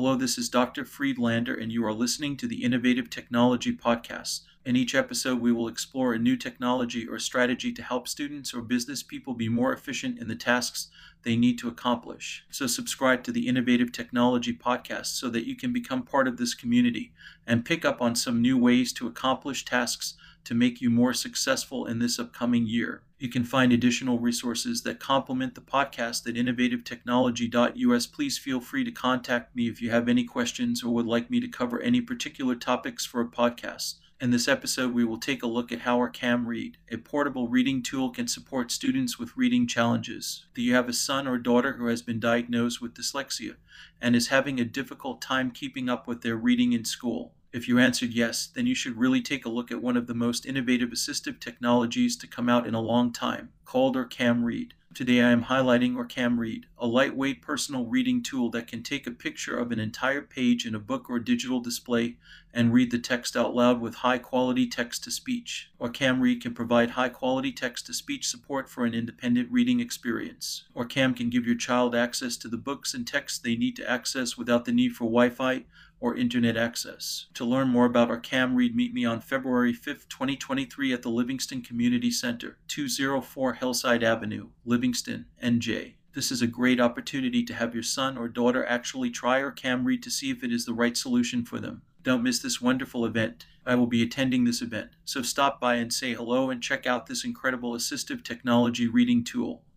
Hello, this is Dr. Friedlander, and you are listening to the Innovative Technology Podcast. In each episode, we will explore a new technology or strategy to help students or business people be more efficient in the tasks they need to accomplish. So, subscribe to the Innovative Technology Podcast so that you can become part of this community and pick up on some new ways to accomplish tasks to make you more successful in this upcoming year. You can find additional resources that complement the podcast at innovativetechnology.us. Please feel free to contact me if you have any questions or would like me to cover any particular topics for a podcast. In this episode, we will take a look at how OrCam Read, a portable reading tool, can support students with reading challenges. Do you have a son or daughter who has been diagnosed with dyslexia and is having a difficult time keeping up with their reading in school? If you answered yes, then you should really take a look at one of the most innovative assistive technologies to come out in a long time, called OrCam Read. Today I am highlighting OrCam Read, a lightweight personal reading tool that can take a picture of an entire page in a book or digital display and read the text out loud with high quality text to speech. OrCam Read can provide high quality text to speech support for an independent reading experience. OrCam can give your child access to the books and texts they need to access without the need for Wi Fi or internet access. To learn more about OrCam Read, meet me on February 5th, 2023 at the Livingston Community Center, 204 Hillside Avenue, Livingston, NJ. This is a great opportunity to have your son or daughter actually try OrCam Read to see if it is the right solution for them. Don't miss this wonderful event. I will be attending this event, so stop by and say hello and check out this incredible assistive technology reading tool.